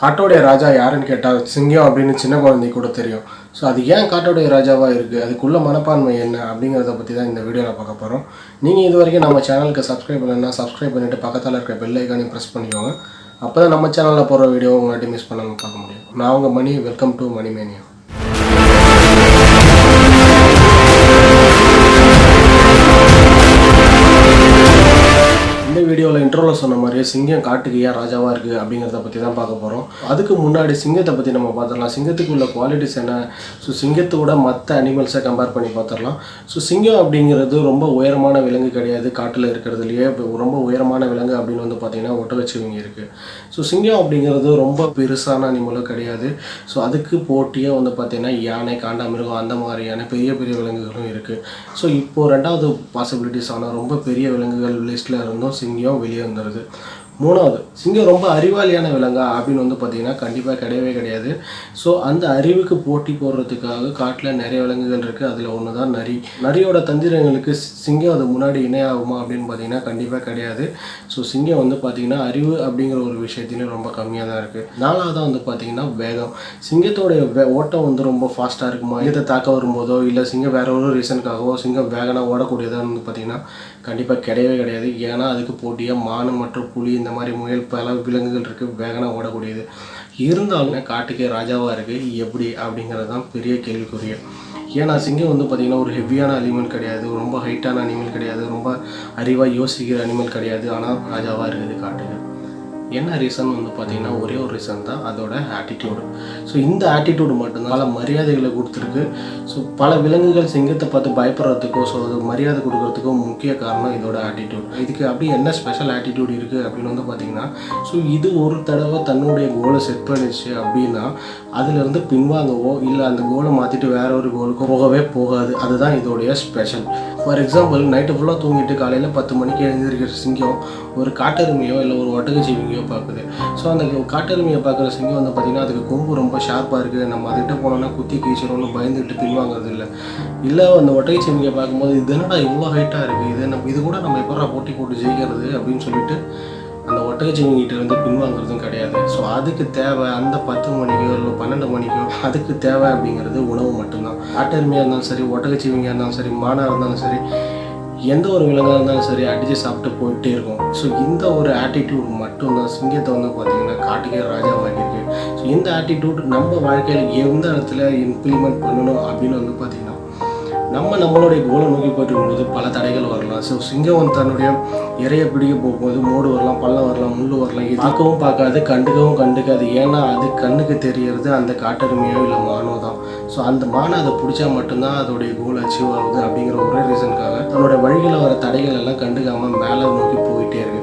காட்டோடைய ராஜா யாருன்னு கேட்டால் சிங்கம் அப்படின்னு சின்ன குழந்தை கூட தெரியும். ஸோ அது ஏன் காட்டோடைய ராஜாவாக இருக்குது அதுக்குள்ள மனப்பான்மை என்ன? அப்படிங்கிறத பற்றி தான் இந்த வீடியோவில் பார்க்க போகிறோம் நீங்கள் இது வரைக்கும் நம்ம சேனலுக்கு சப்ஸ்கிரைப் பண்ணலன்னா சப்ஸ்கிரைப் பண்ணிவிட்டு பக்கத்தில் இருக்க பெல் ஐக்கானையும் ப்ரெஸ் பண்ணிக்கோங்க. அப்போ தான் நம்ம சேனலில் போகிற வீடியோ உங்கள்கிட்ட மிஸ் பண்ணாமல் பார்க்க முடியும். நான் உங்கள் Mani welcome to Mani mania இந்த வீடியோவில் இன்ட்ரோவில் சொன்ன மாதிரியே சிங்கம் காட்டுக்கு ஏன் ராஜாவாக இருக்குது அப்படிங்கிறத பற்றி தான் பார்க்க போகிறோம் அதுக்கு முன்னாடி சிங்கத்தை பற்றி நம்ம பார்த்துடலாம். சிங்கத்துக்கு உள்ள குவாலிட்டிஸ் என்ன? ஸோ சிங்கத்தோட மற்ற அனிமல்ஸை கம்பேர் பண்ணி பார்த்துடலாம். ஸோ சிங்கம் அப்படிங்கிறது ரொம்ப உயரமான விலங்கு கிடையாது. காட்டில் இருக்கிறதுலையே ரொம்ப உயரமான விலங்கு அப்படின்னு வந்து பார்த்திங்கன்னா ஒட்டகச்சிவிங்கி இருக்குது ஸோ சிங்கம் அப்படிங்கிறது ரொம்ப பெருசான அனிமலும் கிடையாது. ஸோ அதுக்கு போட்டியாக வந்து பார்த்திங்கன்னா யானை காண்டாமிருகம் அந்த மாதிரியான பெரிய பெரிய விலங்குகளும் இருக்குது ஸோ இப்போது ரெண்டாவது பாசிபிலிட்டிஸ் ஆனால் ரொம்ப பெரிய விலங்குகள் லிஸ்ட்டில் இருந்தும் சிங்கம் வெளியே வந்துடுது மூணாவது சிங்கம் ரொம்ப அறிவாளியான விலங்கா அப்படின்னு வந்து பார்த்தீங்கன்னா கண்டிப்பாக கிடையவே கிடையாது. ஸோ அந்த அறிவுக்கு போட்டி போடுறதுக்காக காட்டில் நிறைய விலங்குகள் இருக்குது அதில் ஒன்று தான் நரி. நரியோட தந்திரங்களுக்கு சிங்கம் அது முன்னாடி இணையாகுமா அப்படின்னு பார்த்தீங்கன்னா கண்டிப்பாக கிடையாது. ஸோ சிங்கம் வந்து பார்த்தீங்கன்னா அறிவு அப்படிங்கிற ஒரு விஷயத்திலையும் ரொம்ப கம்மியாக தான் இருக்குது நாலாவதாக வந்து பார்த்தீங்கன்னா வேகம். சிங்கத்தோடைய வே ஓட்டம் வந்து ரொம்ப ஃபாஸ்ட்டாக இருக்குமா? சிங்கத்தை தாக்க வரும்போதோ இல்லை சிங்கம் வேற ஒரு ரீசனுக்காகவோ சிங்கம் வேகனாக ஓடக்கூடியதாக வந்து பார்த்தீங்கன்னா கண்டிப்பாக கிடையவே கிடையாது. ஏன்னா அதுக்கு போட்டியாக மானு மற்றும் புலி இந்த இந்த மாதிரி முயல் பல விலங்குகள் இருக்குது வேகனாக ஓடக்கூடியது. இருந்தாலும் காட்டுக்கே ராஜாவாக இருக்குது எப்படி அப்படிங்கிறது தான் பெரிய கேள்விக்குரிய ஏன்னா சிங்கம் வந்து பார்த்திங்கன்னா ஒரு ஹெவியான அனிமல் கிடையாது ரொம்ப ஹைட்டான அனிமல் கிடையாது ரொம்ப அறிவாக யோசிக்கிற அனிமல் கிடையாது ஆனால் ராஜாவாக இருக்குது காட்டுக்கு. என்ன ரீசன் வந்து பார்த்தீங்கன்னா ஒரே ஒரு ரீசன் தான் அதோட ஆட்டிடியூடு ஸோ இந்த ஆட்டிடியூடு மட்டும்தான் பல மரியாதைகளை கொடுத்துருக்கு. ஸோ பல விலங்குகள் சிங்கத்தை பார்த்து பயப்படுறதுக்கோ ஸோ அது மரியாதை கொடுக்கறதுக்கோ முக்கிய காரணம் இதோட ஆட்டிடியூட் இதுக்கு அப்படி என்ன ஸ்பெஷல் ஆட்டிடியூட் இருக்குது அப்படின்னு வந்து பார்த்தீங்கன்னா ஸோ இது ஒரு தடவை தன்னுடைய கோலை செட் பண்ணிச்சு அப்படின்னா அதுலேருந்து பின்வாங்கவோ இல்லை அந்த கோலை மாற்றிட்டு வேற ஒரு கோலுக்கோ போகவே போகாது. அதுதான் இதோடைய ஸ்பெஷல் ஃபார் எக்ஸாம்பிள் நைட்டு ஃபுல்லாக தூங்கிட்டு காலையில் பத்து மணிக்கு எழுந்திருக்கிற சிங்கம் ஒரு காட்டெருமையோ இல்லை ஒரு ஒட்டகச்சிவிங்கியோ பார்க்குது. ஸோ அந்த காட்டெருமையை பார்க்குற சிங்கம் வந்து பார்த்திங்கன்னா அதுக்கு கொம்பு ரொம்ப ஷார்ப்பாக இருக்குது நம்ம அதுகிட்ட போனோம்னா குத்தி கீச்சிடும்னு பயந்துட்டு பின்வாங்கிறது இல்லை. இல்லை அந்த ஒட்டகச்சிவிங்கியை பார்க்கும்போது இது என்னடா இவ்வளோ ஹைட்டாக இருக்குது இது நம்ம இது கூட நம்ம எப்படா போட்டி போட்டு ஜெயிக்கிறது? அப்படின்னு சொல்லிட்டு அந்த ஒட்டகச்சிவிங்கிட்ட இருந்து பின்வாங்குறதும் கிடையாது. ஸோ அதுக்கு தேவை அந்த பத்து மணிக்கோ இல்லை பன்னெண்டு மணிக்கோ அதுக்கு தேவை அப்படிங்கிறது உணவு மட்டும்தான். ஆட்டெருமையாக இருந்தாலும் சரி ஒட்டகச்சிவிங்கியாக இருந்தாலும் சரி மானாக இருந்தாலும் சரி எந்த ஒரு விலங்காக இருந்தாலும் சரி அடித்து சாப்பிட்டு போயிட்டே இருக்கும். ஸோ இந்த ஒரு ஆட்டிடியூட் மட்டும்தான். சிங்கத்தை வந்து பார்த்திங்கன்னா காட்டுக்கே ராஜாவாகியிருக்கு ஸோ இந்த ஆட்டிடியூட் நம்ம வாழ்க்கையில் எந்த இடத்துல இம்ப்ளிமெண்ட் பண்ணணும் அப்படின்னு வந்து பார்த்திங்கன்னா நம்ம நம்மளுடைய கோலை நோக்கி போயிட்டு இருக்கும்போது பல தடைகள் வரலாம். ஸோ சிங்கம் தன்னுடைய இறைய பிடிக்க போகும்போது மோடு வரலாம் பள்ளம் வரலாம் முள் வரலாம். இது பார்க்கவும் பார்க்காது கண்டுக்கவும் கண்டுக்காது. ஏன்னா அது கண்ணுக்கு தெரியறது அந்த காட்டெருமையோ இல்லை மானோ தான். ஸோ அந்த மானை அதை பிடிச்சா மட்டும்தான் அதோடைய கோல் அச்சீவ் ஆகுது அப்படிங்கிற ஒரே ரீசனுக்காக தன்னோட வழியில் வர தடைகள் எல்லாம் கண்டுக்காமல் மேலே நோக்கி போயிட்டே இருக்கு.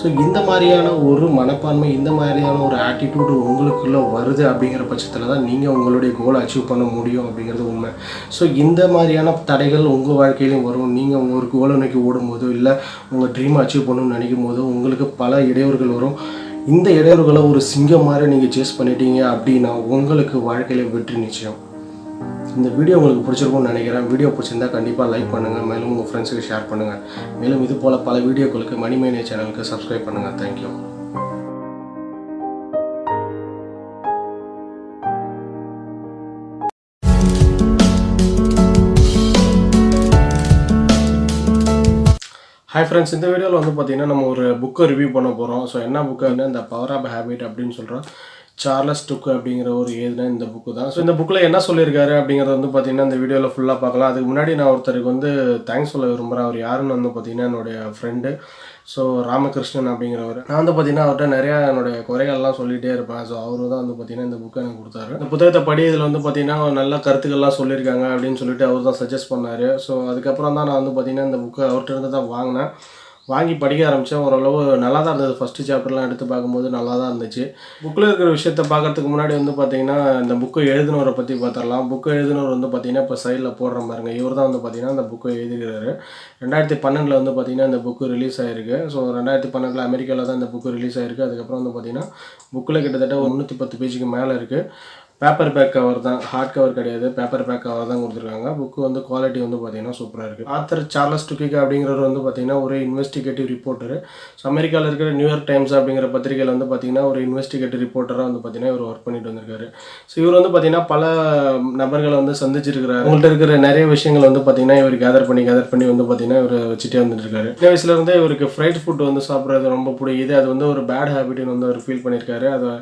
ஸோ இந்த மாதிரியான ஒரு மனப்பான்மை இந்த மாதிரியான ஒரு ஆட்டிடியூடு உங்களுக்குள்ளே வருது அப்படிங்கிற பட்சத்தில் தான் நீங்கள் உங்களுடைய கோலை அச்சீவ் பண்ண முடியும் அப்படிங்கிறது உண்மை. ஸோ இந்த மாதிரியான தடைகள் உங்கள் வாழ்க்கையிலையும் வரும். நீங்கள் ஒரு கோலை நோக்கி ஓடும்போதோ இல்லை உங்கள் ட்ரீமை அச்சீவ் பண்ணணும்னு நினைக்கும் போதோ உங்களுக்கு பல இடையூறுகள் வரும். இந்த இடையூறுகளை ஒரு சிங்கம் மாதிரி நீங்கள் சேஸ் பண்ணிட்டீங்க அப்படின்னா உங்களுக்கு வாழ்க்கையில் வெற்றி நிச்சயம். இந்த வீடியோ உங்களுக்கு பிடிச்சிருக்கும்னு நினைக்கிறேன். வீடியோ பிடிச்சிருந்தா கண்டிப்பாக லைக் பண்ணுங்கள் மேலும் உங்கள் ஃப்ரெண்ட்ஸுக்கு ஷேர் பண்ணுங்கள் மேலும் இது போல் பல வீடியோக்களுக்கு மணிமேனிய சேனலுக்கு சப்ஸ்கிரைப் பண்ணுங்கள் தேங்க்யூ ஹாய் ஃப்ரெண்ட்ஸ் இந்த வீடியோவில் வந்து பார்த்தீங்கன்னா நம்ம ஒரு புக்கை ரிவ்யூ பண்ண போகிறோம் ஸோ என்ன புக்கு இந்த பவர் ஆஃப் ஹேபிட் அப்படின்னு சொல்கிறோம் சார்லஸ் டுக் அப்படிங்கிற ஒரு எழுதின இந்த புக்கு தான். ஸோ இந்த புக்கில் என்ன சொல்லியிருக்காரு அப்படிங்கிறத வந்து பார்த்தீங்கன்னா இந்த வீடியோவில் ஃபுல்லாக பார்க்கலாம். அதுக்கு முன்னாடி நான் ஒருத்தருக்கு வந்து தேங்க்ஸ் சொல்ல விரும்புகிறேன் அவர் யாருன்னு வந்து பார்த்தீங்கன்னா என்னுடைய ஃப்ரெண்டு ஸோ ராமகிருஷ்ணன் அப்படிங்கிறவர். நான் வந்து பார்த்தீங்கன்னா அவர்கிட்ட நிறையா என்னுடைய குறைகள்லாம் சொல்லிகிட்டே இருப்பேன். ஸோ அவரு தான் வந்து பார்த்தீங்கன்னா இந்த புக்கை எனக்கு கொடுத்தாரு. இந்த புத்தகத்தை படி இதில் வந்து பார்த்தீங்கன்னா நல்ல கருத்துக்கள்லாம் சொல்லியிருக்காங்க அப்படின்னு சொல்லிட்டு அவர் தான் சஜஸ்ட் பண்ணார். ஸோ அதுக்கப்புறம் தான் நான் வந்து பார்த்தீங்கன்னா இந்த புக்கை அவர்கிட்ட இருந்து தான் வாங்கினேன். வாங்கி படிக்க ஆரம்பித்தேன் ஓரளவு நல்லா தான் இருந்தது ஃபஸ்ட்டு சாப்டர்லாம் எடுத்து பார்க்கும்போது நல்லா தான் இருந்துச்சு புக்கில் இருக்கிற விஷயத்த பார்க்கறதுக்கு முன்னாடி வந்து பார்த்தீங்கன்னா இந்த புக்கை எழுதினவரை பற்றி பார்த்துடலாம். புக்கை எழுதினவர் வந்து பார்த்தீங்கன்னா இப்போ சைடில் போடுற பாருங்க. இவர் தான் வந்து பார்த்தீங்கன்னா அந்த புக்கை எழுதிக்கிறாரு ரெண்டாயிரத்தி பன்னெண்டில் வந்து பார்த்தீங்கன்னா இந்த புக்கு ரிலீஸ் ஆயிருக்கு. ஸோ ரெண்டாயிரத்தி பன்னெண்டில் அமெரிக்காவில் தான் இந்த புக்கு ரிலீஸ் ஆயிருக்கு. அதுக்கப்புறம் வந்து பார்த்தீங்கன்னா புக்கில் கிட்டத்தட்ட ஒரு முந்நூற்றி பத்து பேஜுக்கு மேலே இருக்குது பேப்பர் பேக் கவர் தான் ஹார்ட் கவர் கிடையாது. பேப்பர் பேக் கவர் தான் கொடுத்துருக்காங்க. புக்கு வந்து குவாலிட்டி வந்து பார்த்தீங்கன்னா சூப்பராக இருக்குது ஆத்தர் சார்லஸ் டுக்கிகா அப்படிங்கிறவர் வந்து பார்த்தீங்கன்னா ஒரு இன்வெஸ்டிகேட்டிவ் ரிப்போர்ட்டர் ஸோ அமெரிக்காவில் இருக்கிற நியூயார்க் டைம்ஸ் அப்படிங்கிற பத்திரிகையில் வந்து பார்த்தீங்கன்னா ஒரு இன்வெஸ்டிகேட்டிவ் ரிப்போர்ட்டராக வந்து பார்த்தீங்கன்னா இவர் ஒர்க் பண்ணிட்டு வந்திருக்காரு. ஸோ இவர் வந்து பார்த்தீங்கன்னா பல நபர்களை வந்து சந்திச்சிருக்கிறார். உங்கள்கிட்ட இருக்கிற நிறைய விஷயங்கள் வந்து பார்த்தீங்கன்னா இவர் கேதர் பண்ணி கேதர் பண்ணி வந்து பார்த்தீங்கன்னா இவர் வச்சுட்டே வந்துட்டு இருக்காரு சின்ன வயசுல இவருக்கு ஃப்ரைட் ஃபுட் வந்து சாப்பிட்றது ரொம்ப பிடிக்குது. அது வந்து ஒரு பேட் ஹேபிட்னு வந்து அவர் ஃபீல் பண்ணியிருக்காரு அதை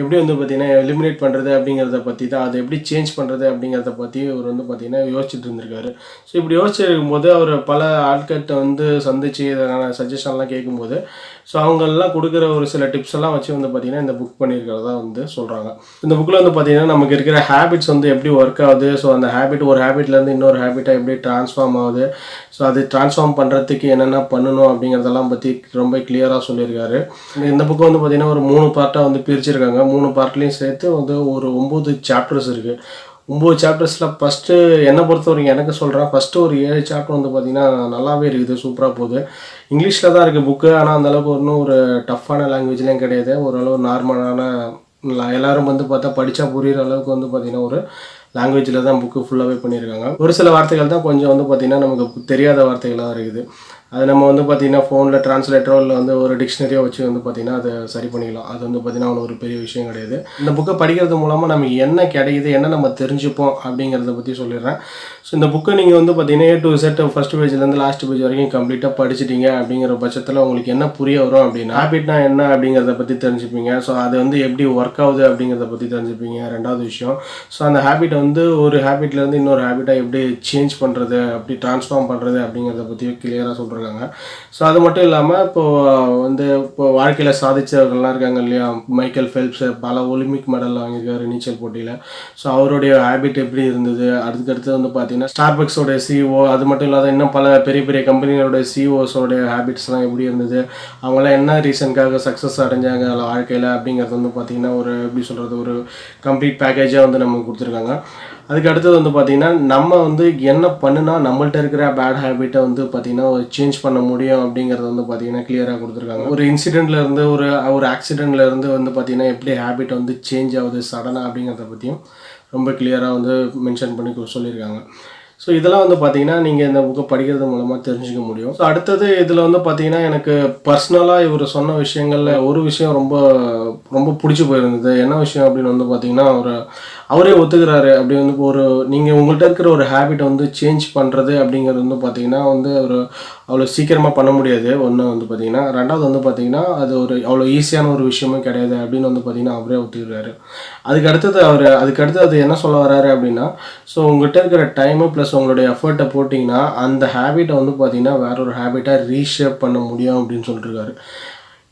எப்படி வந்து பார்த்தீங்கன்னா எலிமினேட் பண்ணுறது அப்படிங்கிற அப்படிங்கிறத பற்றி தான் அதை எப்படி சேஞ்ச் பண்ணுறது அப்படிங்கிறத பற்றி இவர் வந்து பார்த்திங்கன்னா யோசிச்சுட்டு இருந்திருக்காரு. ஸோ இப்படி யோசிச்சிருக்கும் போது அவர் பல ஆட்கிட்ட வந்து சந்தித்து இதற்கான சஜஷன்லாம் கேட்கும்போது ஸோ அவங்கெல்லாம் கொடுக்குற ஒரு சில டிப்ஸ் எல்லாம் வச்சு வந்து பார்த்தீங்கன்னா இந்த புக் பண்ணியிருக்கிறதா வந்து சொல்கிறாங்க இந்த புக்கில் வந்து பார்த்தீங்கன்னா நமக்கு இருக்கிற ஹேபிட்ஸ் வந்து எப்படி ஒர்க் ஆகுது? ஸோ அந்த ஹேபிட் ஒரு ஹேபிட்லேருந்து இன்னொரு ஹேபிட்டாக எப்படி ட்ரான்ஸ்ஃபார்ம் ஆகுது? ஸோ அது ட்ரான்ஸ்ஃபார்ம் பண்ணுறதுக்கு என்னென்ன பண்ணணும் அப்படிங்கிறதெல்லாம் பற்றி ரொம்ப கிளியராக சொல்லியிருக்காரு. இந்த புக்கு வந்து பார்த்தீங்கன்னா ஒரு மூணு பார்ட்டாக வந்து பிரிச்சிருக்காங்க. மூணு பார்ட்லேயும் சேர்த்து வந்து ஒரு ஒம்பது சாப்டர்ஸ் இருக்குது ஒம்பது சாப்டர்ஸில் ஃபஸ்ட்டு என்னை பொறுத்த வரைக்கும் எனக்கு சொல்கிறேன் ஃபஸ்ட்டு ஒரு ஏழு சாப்டர் வந்து பார்த்திங்கன்னா நல்லாவே இருக்குது சூப்பராக போகுது. இங்கிலீஷில் தான் இருக்குது புக்கு ஆனால் அந்தளவுக்கு ஒன்றும் ஒரு டஃப்பான லாங்குவேஜ்லேயும் கிடையாது. ஓரளவு நார்மலான எல்லாரும் வந்து பார்த்தா படித்தா புரியுற அளவுக்கு வந்து பார்த்திங்கன்னா ஒரு லாங்குவேஜில் தான் புக்கு ஃபுல்லாகவே பண்ணியிருக்காங்க. ஒரு சில வார்த்தைகள் தான் கொஞ்சம் வந்து பார்த்திங்கன்னா நமக்கு தெரியாத வார்த்தைகளாக இருக்குது. அது நம்ம வந்து பார்த்திங்கன்னா ஃபோனில் ட்ரான்ஸ்லேட்டரோ இல்லை வந்து ஒரு டிக்ஷனரியோ வச்சு வந்து பார்த்திங்கன்னா அதை சரி பண்ணிக்கலாம். அது வந்து பார்த்திங்கன்னா அவ்வளோ ஒரு பெரிய விஷயம் கிடையாது. இந்த புக்கை படிக்கிறது மூலமாக நமக்கு என்ன கிடைக்குது என்ன நம்ம தெரிஞ்சுப்போம் அப்படிங்கிறத பற்றி சொல்லிடுறேன். ஸோ இந்த புக்கை நீங்கள் வந்து பார்த்திங்கன்னா ஏ டு செட் ஃபஸ்ட் பேஜ்லேருந்து லாஸ்ட் பேஜ் வரைக்கும் கம்ப்ளீட்டாக படிச்சிட்டீங்க அப்படிங்கிற பட்சத்தில் உங்களுக்கு என்ன புரிய வரும் அப்படின்னா ஹேபிட்னா என்ன அப்படிங்கிறத பற்றி தெரிஞ்சுப்பீங்க. ஸோ அது வந்து எப்படி ஒர்க் ஆகுது அப்படிங்கிறத பற்றி தெரிஞ்சுப்பீங்க. ரெண்டாவது விஷயம். ஸோ அந்த ஹேபிட் வந்து ஒரு ஹேபிட்லேருந்து இன்னொரு ஹேபிட்டாக எப்படி சேஞ்ச் பண்ணுறது அப்படி ட்ரான்ஸ்ஃபார்ம் பண்ணுறது அப்படிங்கிறத பற்றி கிளியராக இருக்காங்க ஸோ அது மட்டும் இல்லாமல் இப்போது வந்து இப்போ வாழ்க்கையில் சாதிச்சவர்கள்லாம் இருக்காங்க இல்லையா? மைக்கேல் ஃபெல்ப்ஸ் பல ஒலிம்பிக் மெடல் வாங்கியிருக்காரு நீச்சல் போட்டியில். ஸோ அவருடைய ஹேபிட் எப்படி இருந்தது? அதுக்கடுத்து வந்து பார்த்தீங்கன்னா ஸ்டார்பக்ஸோட சிஓ அது மட்டும் இல்லாத இன்னும் பல பெரிய பெரிய கம்பெனிகளோட சிஓஸோடைய ஹேபிட்ஸ்லாம் எப்படி இருந்தது? அவங்களாம் என்ன ரீசனுக்காக சக்ஸஸ் அடைஞ்சாங்க வாழ்க்கையில்? அப்படிங்கிறது வந்து பார்த்திங்கன்னா ஒரு எப்படி சொல்கிறது ஒரு கம்ப்ளீட் பேக்கேஜாக வந்து நமக்கு கொடுத்துருக்காங்க. அதுக்கு அடுத்தது வந்து பார்த்திங்கன்னா நம்ம வந்து என்ன பண்ணுனா நம்மள்ட்ட இருக்கிற பேட் ஹேபிட்டை வந்து பார்த்திங்கன்னா சேஞ்ச் பண்ண முடியும் அப்படிங்கிறது வந்து பார்த்திங்கன்னா கிளியராக கொடுத்துருக்காங்க. ஒரு இன்சிடெண்ட்லேருந்து ஒரு ஒரு ஆக்சிடெண்ட்லேருந்து வந்து பார்த்திங்கன்னா எப்படி ஹேபிட் வந்து சேஞ்ச் ஆகுது சடனாக அப்படிங்கிறத பற்றியும் ரொம்ப கிளியராக வந்து மென்ஷன் பண்ணி சொல்லியிருக்காங்க. ஸோ இதெல்லாம் வந்து பார்த்தீங்கன்னா நீங்கள் இந்த புக்கை படிக்கிறது மூலமாக தெரிஞ்சுக்க முடியும். ஸோ அடுத்தது இதில் வந்து பார்த்தீங்கன்னா எனக்கு பர்சனலாக இவர் சொன்ன விஷயங்களில் ஒரு விஷயம் ரொம்ப ரொம்ப பிடிச்சி போயிருந்தது. என்ன விஷயம் அப்படின்னு வந்து பார்த்தீங்கன்னா அவர் அவரே ஒத்துக்கிறாரு. அப்படி வந்து ஒரு நீங்கள் உங்கள்கிட்ட இருக்கிற ஒரு ஹேபிட்டை வந்து சேஞ்ச் பண்ணுறது அப்படிங்கிறது வந்து பார்த்தீங்கன்னா வந்து ஒரு அவ்வளோ சீக்கிரமாக பண்ண முடியாது. ஒன்று வந்து பார்த்தீங்கன்னா ரெண்டாவது வந்து பார்த்தீங்கன்னா அது ஒரு அவ்வளோ ஈஸியான ஒரு விஷயமும் கிடையாது அப்படின்னு வந்து பார்த்தீங்கன்னா அவரே ஒத்துக்கிறாரு அதுக்கு அடுத்தது அவர் அதுக்கு அடுத்து அது என்ன சொல்ல வராரு அப்படின்னா ஸோ உங்கள்கிட்ட இருக்கிற டைமு ப்ளஸ் உங்களுடைய எஃபர்ட்டை போட்டிங்கன்னா அந்த ஹேபிட்டை வந்து பார்த்தீங்கன்னா வேற ஒரு ஹேபிட்டாக ரீஷேப் பண்ண முடியும் அப்படின்னு சொல்லிட்டுருக்காரு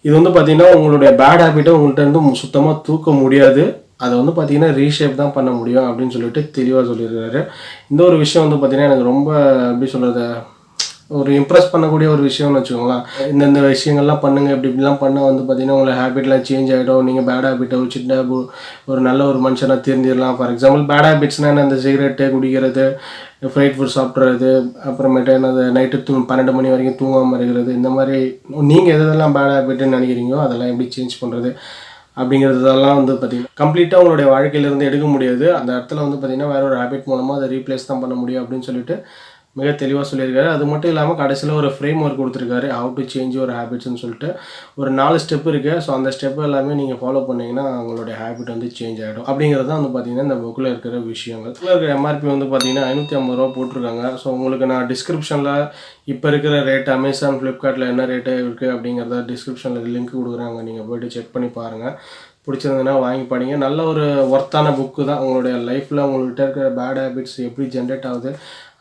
இது வந்து பார்த்தீங்கன்னா உங்களுடைய பேட் ஹேபிட்டை உங்கள்கிட்ட இருந்து சுத்தமாக தூக்க முடியாது. அதை வந்து பார்த்தீங்கன்னா ரீஷேப் தான் பண்ண முடியும் அப்படின்னு சொல்லிட்டு தெளிவாக சொல்லியிருக்காரு இந்த ஒரு விஷயம் வந்து பார்த்தீங்கன்னா எனக்கு ரொம்ப எப்படி சொல்கிறது ஒரு இம்ப்ரெஸ் பண்ணக்கூடிய ஒரு விஷயம்னு வச்சுக்கோங்களேன். இந்தந்த விஷயங்கள்லாம் பண்ணுங்க இப்படி இப்படிலாம் பண்ணால் வந்து பார்த்தீங்கன்னா உங்களை ஹேபிட்லாம் சேஞ்ச் ஆகிடும் நீங்கள் பேட் ஹேபிட்டை வச்சுட்டு ஒரு- நல்ல ஒரு மனுஷனாக தெரிஞ்சிடலாம் ஃபார் எக்ஸாம்பிள் பேட் ஹேபிட்ஸ்னால் என்ன? இந்த சிகரெட்டு குடிக்கிறது ஃப்ரைட் ஃபுட் சாப்பிட்றது அப்புறமேட்டு என்னது? நைட்டு தூ பன்னெண்டு மணி வரைக்கும் தூங்காமல் இருக்கிறது. இந்த மாதிரி நீங்கள் எதெல்லாம் பேட் ஹேபிட்னு நினைக்கிறீங்களோ அதெல்லாம் எப்படி சேஞ்ச் பண்ணுறது அப்படிங்கிறதெல்லாம் வந்து பார்த்தீங்கன்னா கம்ப்ளீட்டாக உங்களுடைய வாழ்க்கையிலேருந்து எடுக்க முடியாது. அந்த இடத்துல வந்து பார்த்தீங்கன்னா வேற ஒரு ஹேபிட் மூலமாக அதை ரீப்ளேஸ் தான் பண்ண முடியும் அப்படின்னு சொல்லிட்டு மிக தெளிவாக சொல்லியிருக்காரு. அது மட்டும் இல்லாமல் கடைசியில் ஒரு ஃப்ரேம் ஒர்க் கொடுத்துருக்காரு ஹவு டு சேஞ்ச் ஒரு ஹேபிட்ஸ்னு சொல்லிட்டு. ஒரு நாலு ஸ்டெப் இருக்குது ஸோ அந்த ஸ்டெப் எல்லாமே நீங்கள் ஃபாலோ பண்ணிங்கன்னா உங்களுடைய ஹேபிட் வந்து சேஞ்ச் ஆகிடும் அப்படிங்கிறது தான் வந்து பார்த்தீங்கன்னா இந்த புக்கில் இருக்கிற விஷயங்கள். இருக்கிற எம்ஆர்பி வந்து பார்த்தீங்கன்னா ஐநூற்றி ஐம்பது ரூபா போட்டிருக்காங்க. ஸோ உங்களுக்கு நான் டிஸ்கிரிப்ஷனில் இப்போ இருக்கிற ரேட் அமேசான் ஃப்ளிப்கார்ட்டில் என்ன ரேட்டு இருக்குது அப்படிங்கிறத டிஸ்கிரிப்ஷனில் லிங்க் கொடுக்குறாங்க. நீங்கள் போய்ட்டு செக் பண்ணி பாருங்கள் பிடிச்சிருந்ததுன்னா வாங்கி படிங்க. நல்ல ஒரு ஒர்த்தான புக்கு தான் உங்களுடைய லைஃப்பில் உங்கள்கிட்ட இருக்கிற பேட் ஹேபிட்ஸ் எப்படி ஜென்ரேட் ஆகுது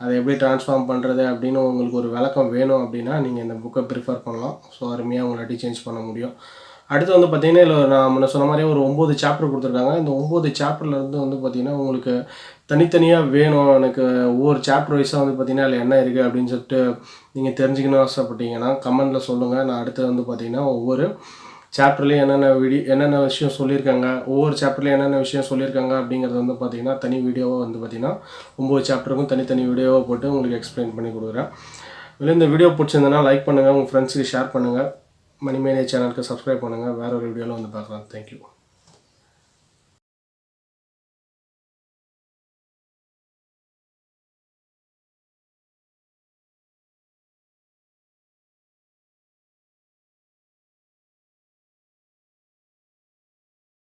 அதை எப்படி ட்ரான்ஸ்ஃபார்ம் பண்ணுறது அப்படின்னு உங்களுக்கு ஒரு விளக்கம் வேணும் அப்படின்னா நீங்கள் இந்த புக்கை ப்ரிஃபர் பண்ணலாம். ஸோ அருமையாக உங்களாட்டி சேஞ்ச் பண்ண முடியும். அடுத்து வந்து பார்த்தீங்கன்னா இதில் நான் முன்ன சொன்ன மாதிரி ஒரு ஒம்பது சாப்டர் கொடுத்துருக்காங்க. இந்த ஒம்பது சாப்டர்லேருந்து வந்து பார்த்திங்கன்னா உங்களுக்கு தனித்தனியாக வேணும். எனக்கு ஒவ்வொரு சாப்டர் வைஸாக வந்து பார்த்திங்கன்னா அதில் என்ன இருக்குது அப்படின்னு சொல்லிட்டு நீங்கள் தெரிஞ்சுக்கணும்னு ஆசைப்பட்டீங்கன்னா கமெண்ட்டில் சொல்லுங்கள் நான் அடுத்து வந்து பார்த்தீங்கன்னா ஒவ்வொரு சாப்டர்லேயும் என்னென்ன வீடியோ என்னென்ன விஷயம் சொல்லியிருக்காங்க ஒவ்வொரு சாப்டர்லையும் என்னென்ன விஷயம் சொல்லியிருக்காங்க அப்படிங்கிறது வந்து பார்த்தீங்கன்னா தனி வீடியோவாக வந்து பார்த்தீங்கன்னா ஒம்பது சாப்டருக்கும் தனித்தனி வீடியோவாக போட்டு உங்களுக்கு எக்ஸ்பிளைன் பண்ணி கொடுக்குறேன். இல்லை இந்த வீடியோ பிடிச்சிருந்தனா லைக் பண்ணுங்கள் உங்கள் ஃப்ரெண்ட்ஸுக்கு ஷேர் பண்ணுங்கள் மணிமேனிய சேனலுக்கு சப்ஸ்கிரைப் பண்ணுங்கள் வேறு ஒரு வீடியோவில் வந்து பார்க்குறேன் தேங்க்யூ